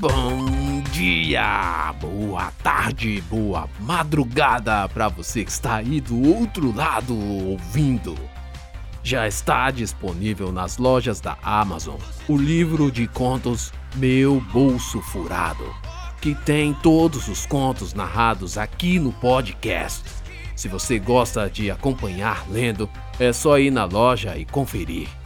Bom dia, boa tarde, boa madrugada para você que está aí do outro lado ouvindo. Já está disponível nas lojas da Amazon o livro de contos Meu Bolso Furado, que tem todos os contos narrados aqui no podcast. Se você gosta de acompanhar lendo, é só ir na loja e conferir.